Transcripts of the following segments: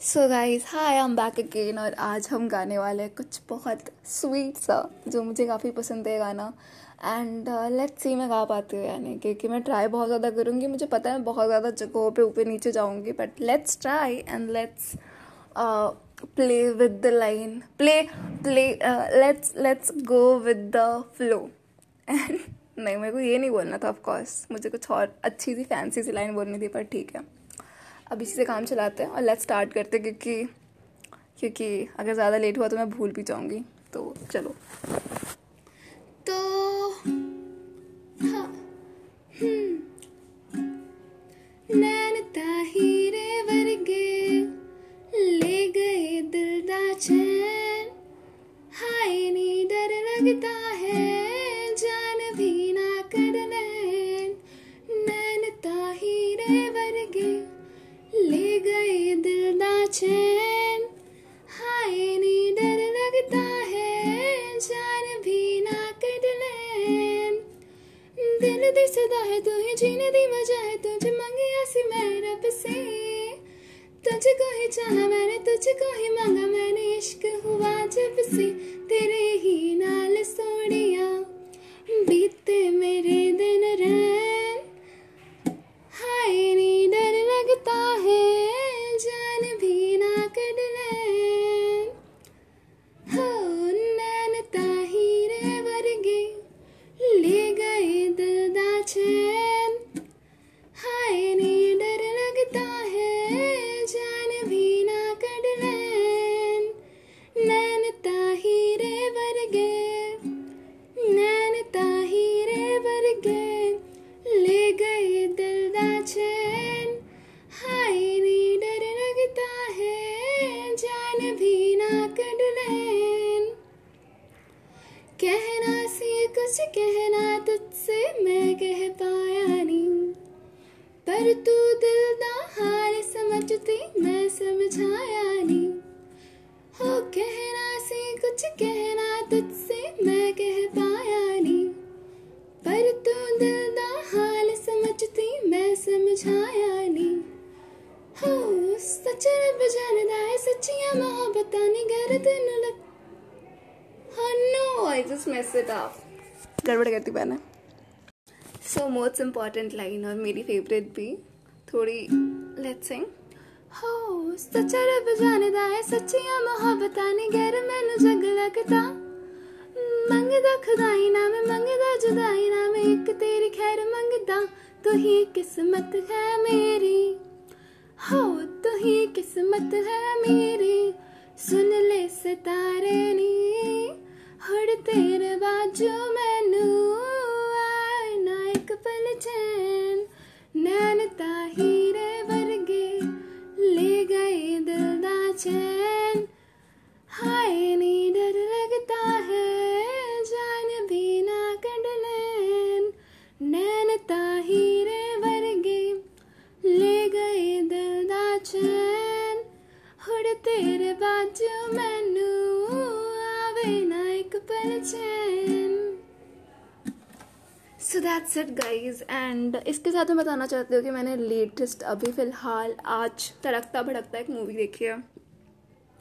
So guys hi am back again और आज हम गाने वाले हैं कुछ बहुत स्वीट सा, जो मुझे काफ़ी पसंद है गाना। एंड लेट्स सी मैं गा पाती हूँ यानी, क्योंकि मैं ट्राई बहुत ज़्यादा करूँगी, मुझे पता है बहुत ज़्यादा जगहों पे ऊपर नीचे जाऊँगी but let's try and let's play with the line play play let's let's go with the flow and नहीं, मेरे को ये नहीं बोलना था ऑफकोर्स मुझे कुछ और अच्छी सी फैंसी सी लाइन बोलनी थी, पर ठीक है। अब इसी से काम चलाते हैं और लेट्स स्टार्ट करते हैं क्योंकि क्योंकि अगर ज़्यादा लेट हुआ तो मैं भूल भी जाऊँगी तो चलो तो हाँ हम्म। नैन वर्गे ले गए दिल दा हाय नी डर लगता चैन। हाय नी डर लगता है, जान भी ना कट दिल है तू ही जीने दी वजह है तुझे मैं रब से। ही चाहा मैंने, तुझको ही मांगा मैंने, इश्क हुआ जब से तेरे ही नाल समझती मैं समझाया नहीं। हो कहना से कुछ कहना तुझसे मैं कह पाया नहीं। पर तू दिल दा हाल समझती मैं समझाया नहीं। हो सच रब जानदा है सच्चियाँ मोहब्बत नहीं घर तेन लग Oh no, I just messed it up. गड़बड़ करती मैंने सो मोस्ट इंपॉर्टेंट लाइन और मेरी फेवरेट भी थोड़ी लेट्स सिंग हो, सच्चा रब जानदा है, सच्चियाँ मोहब्बत ने, गैर मैनू जग लगदा। मंगदा खुदाई ना मैं मंगदा जुदाई ना मैं एक तेरी खैर मंगदा। तू ही किस्मत है मेरी, हो तू ही किस्मत है मेरी। सुन ले सितारे नी, हड़ तेरे बाजू मैनू आवे ना एक पल चैन so that's it guys and इसके साथ मैं बताना चाहती हूँ कि मैंने लेटेस्ट अभी फ़िलहाल आज तड़कता भड़कता एक मूवी देखी है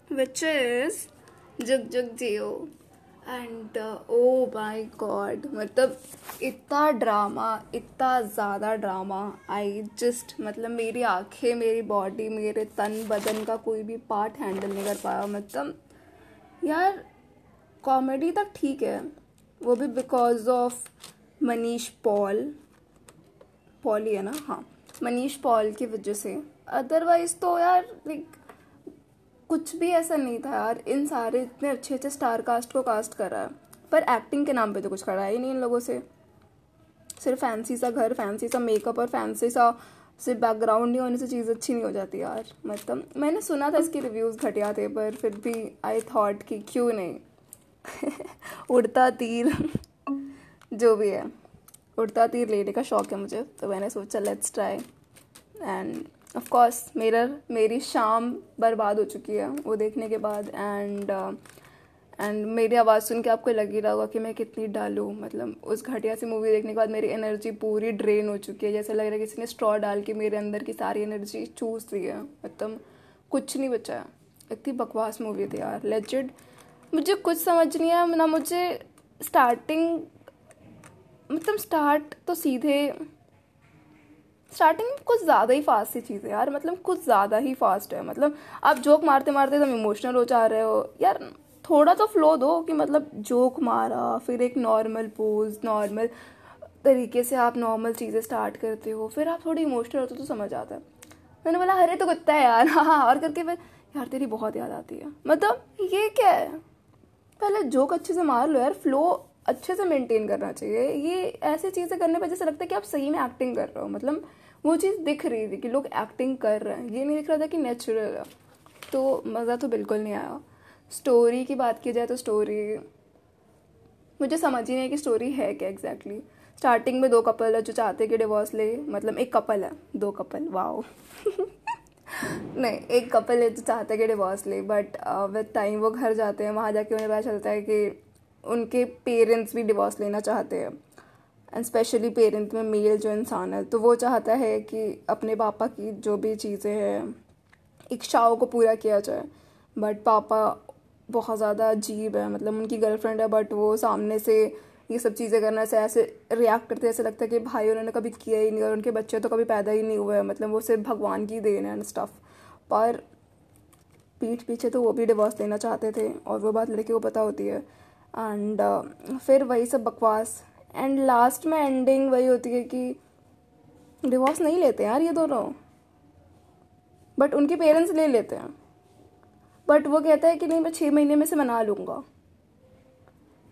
विच इज़ जुग जुग जियो। एंड ओ माई गॉड मतलब इतना ड्रामा इतना ज़्यादा ड्रामा आई जस्ट मतलब मेरी आँखें, मेरी बॉडी मेरे तन बदन का कोई भी पार्ट हैंडल नहीं कर पाया. मतलब यार कॉमेडी तक ठीक है. वो भी बिकॉज़ ऑफ़ मनीष पॉल. पॉल ही है ना? हाँ. मनीष पॉल की वजह से. अदरवाइज़ तो यार लाइक कुछ भी ऐसा नहीं था यार। इन सारे इतने अच्छे अच्छे स्टार कास्ट को कास्ट करा है। पर एक्टिंग के नाम पे तो कुछ करा ही नहीं इन लोगों से। सिर्फ़ फैंसी सा घर फैंसी सा मेकअप और फैंसी सा सिर्फ़ बैकग्राउंड नहीं होने से चीज़ अच्छी नहीं हो जाती यार। मतलब मैंने सुना था इसके रिव्यूज़ घटिया थे, पर फिर भी आई थॉट कि क्यों नहीं? उड़ता तीर, जो भी है। उड़ता तीर लेने का शौक है मुझे तो मैंने सोचा let's try and of course मेरा मेरी शाम बर्बाद हो चुकी है वो देखने के बाद एंड एंड uh, मेरी आवाज़ सुन के आपको लग ही रहा होगा कि मैं कितनी डालूँ मतलब उस घटिया सी मूवी देखने के बाद मेरी एनर्जी पूरी ड्रेन हो चुकी है जैसे लग रहा है किसी ने स्ट्रॉ डाल के मेरे अंदर की सारी एनर्जी चूस दी है। मतलब कुछ नहीं बचा इतनी बकवास मूवी थी यार। लेजिड मुझे कुछ समझ नहीं आया ना मुझे स्टार्टिंग मतलब स्टार्ट तो सीधे स्टार्टिंग में कुछ ज़्यादा ही फास्ट सी चीज़ है यार मतलब कुछ ज़्यादा ही फास्ट है। मतलब आप जोक मारते मारते तुम इमोशनल हो जा रहे हो। यार थोड़ा तो फ्लो दो कि मतलब जोक मारा, फिर एक नॉर्मल पोज नॉर्मल तरीके से आप नॉर्मल चीज़ें स्टार्ट करते हो। फिर आप थोड़ी इमोशनल होते हो तो समझ आता है। मैंने बोला, अरे तो कुत्ता है यार। हाँ हाँ और करके फिर, यार, तेरी बहुत याद आती है। मतलब ये क्या है? पहले जोक अच्छे से मार लो यार। फ्लो अच्छे से मेंटेन करना चाहिए। ये ऐसी चीज़ें करने पर जैसे लगता है कि आप सही में एक्टिंग कर रहे हो मतलब वो चीज़ दिख रही थी कि लोग एक्टिंग कर रहे हैं। ये नहीं दिख रहा था कि नेचुरल है। तो मज़ा तो बिल्कुल नहीं आया। स्टोरी की बात की जाए तो स्टोरी मुझे समझ ही नहीं कि स्टोरी है क्या एग्जैक्टली स्टार्टिंग में दो कपल है जो चाहते हैं कि डिवोर्स ले मतलब एक कपल है। दो कपल वाओ नहीं, एक कपल है जो चाहते हैं कि डिवोर्स ले बट विद टाइम वो घर जाते हैं, वहाँ जाके उन्हें पता चलता है कि उनके पेरेंट्स भी डिवोर्स लेना चाहते हैं एंड स्पेशली पेरेंट्स में मेल जो इंसान है तो वो चाहता है कि अपने पापा की जो भी चीज़ें हैं, इच्छाओं को पूरा किया जाए। बट पापा बहुत ज़्यादा अजीब है मतलब उनकी गर्लफ्रेंड है बट वो सामने से ये सब चीज़ें करने से ऐसे रिएक्ट करते ऐसे लगता है कि भाई उन्होंने कभी किया ही नहीं, और उनके बच्चे तो कभी पैदा ही नहीं हुए हैं। मतलब वो सिर्फ़ भगवान की देन है स्टफ़ पर पीठ पीछे तो वो भी डिवोर्स लेना चाहते थे, और वो बात लड़के को पता होती है। एंड uh, फिर वही सब बकवास। एंड लास्ट में एंडिंग वही होती है कि डिवोर्स नहीं लेते यार ये दोनों। बट उनके पेरेंट्स ले लेते हैं। बट वो कहता है कि नहीं मैं छः महीने में से मना लूँगा।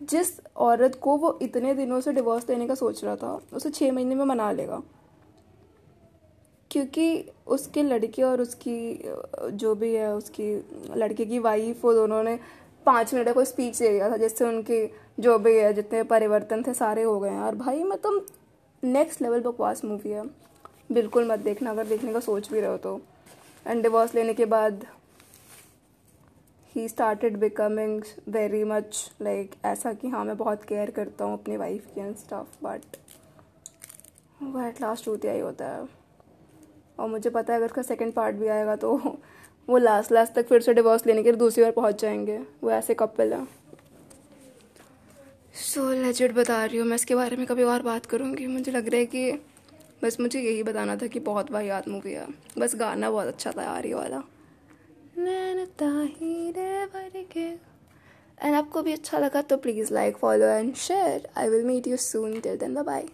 जिस औरत को वो इतने दिनों से डिवोर्स देने का सोच रहा था उसे छः महीने में मना लेगा। क्योंकि उसके लड़के और उसकी जो भी है उसकी लड़के की वाइफ वो दोनों ने पाँच मिनट का कोई स्पीच दे दिया था, जिससे उनके जो भी है जितने परिवर्तन थे सारे हो गए हैं। और भाई मतलब नेक्स्ट लेवल बकवास मूवी है। बिल्कुल मत देखना, अगर देखने का सोच भी रहे हो तो। एंड डिवोर्स लेने के बाद ही started becoming very much like ऐसा कि हाँ मैं बहुत केयर करता हूँ अपनी वाइफ की एंड स्टाफ बट वो एट लास्ट होती ही होता है। और मुझे पता है अगर उसका सेकेंड पार्ट भी आएगा तो वो लास्ट लास्ट तक फिर से डिवोर्स लेने के लिए दूसरी बार पहुँच जाएँगे। वो ऐसे कपल है। सो so, लेजेड बता रही हूँ मैं इसके बारे में कभी और बात करूँगी। मुझे लग रहा है कि बस मुझे यही बताना था कि बहुत वाहियात मूवी है बस गाना बहुत अच्छा था यार ये वाला। एंड आपको भी अच्छा लगा तो please like follow and share I will meet you soon till then bye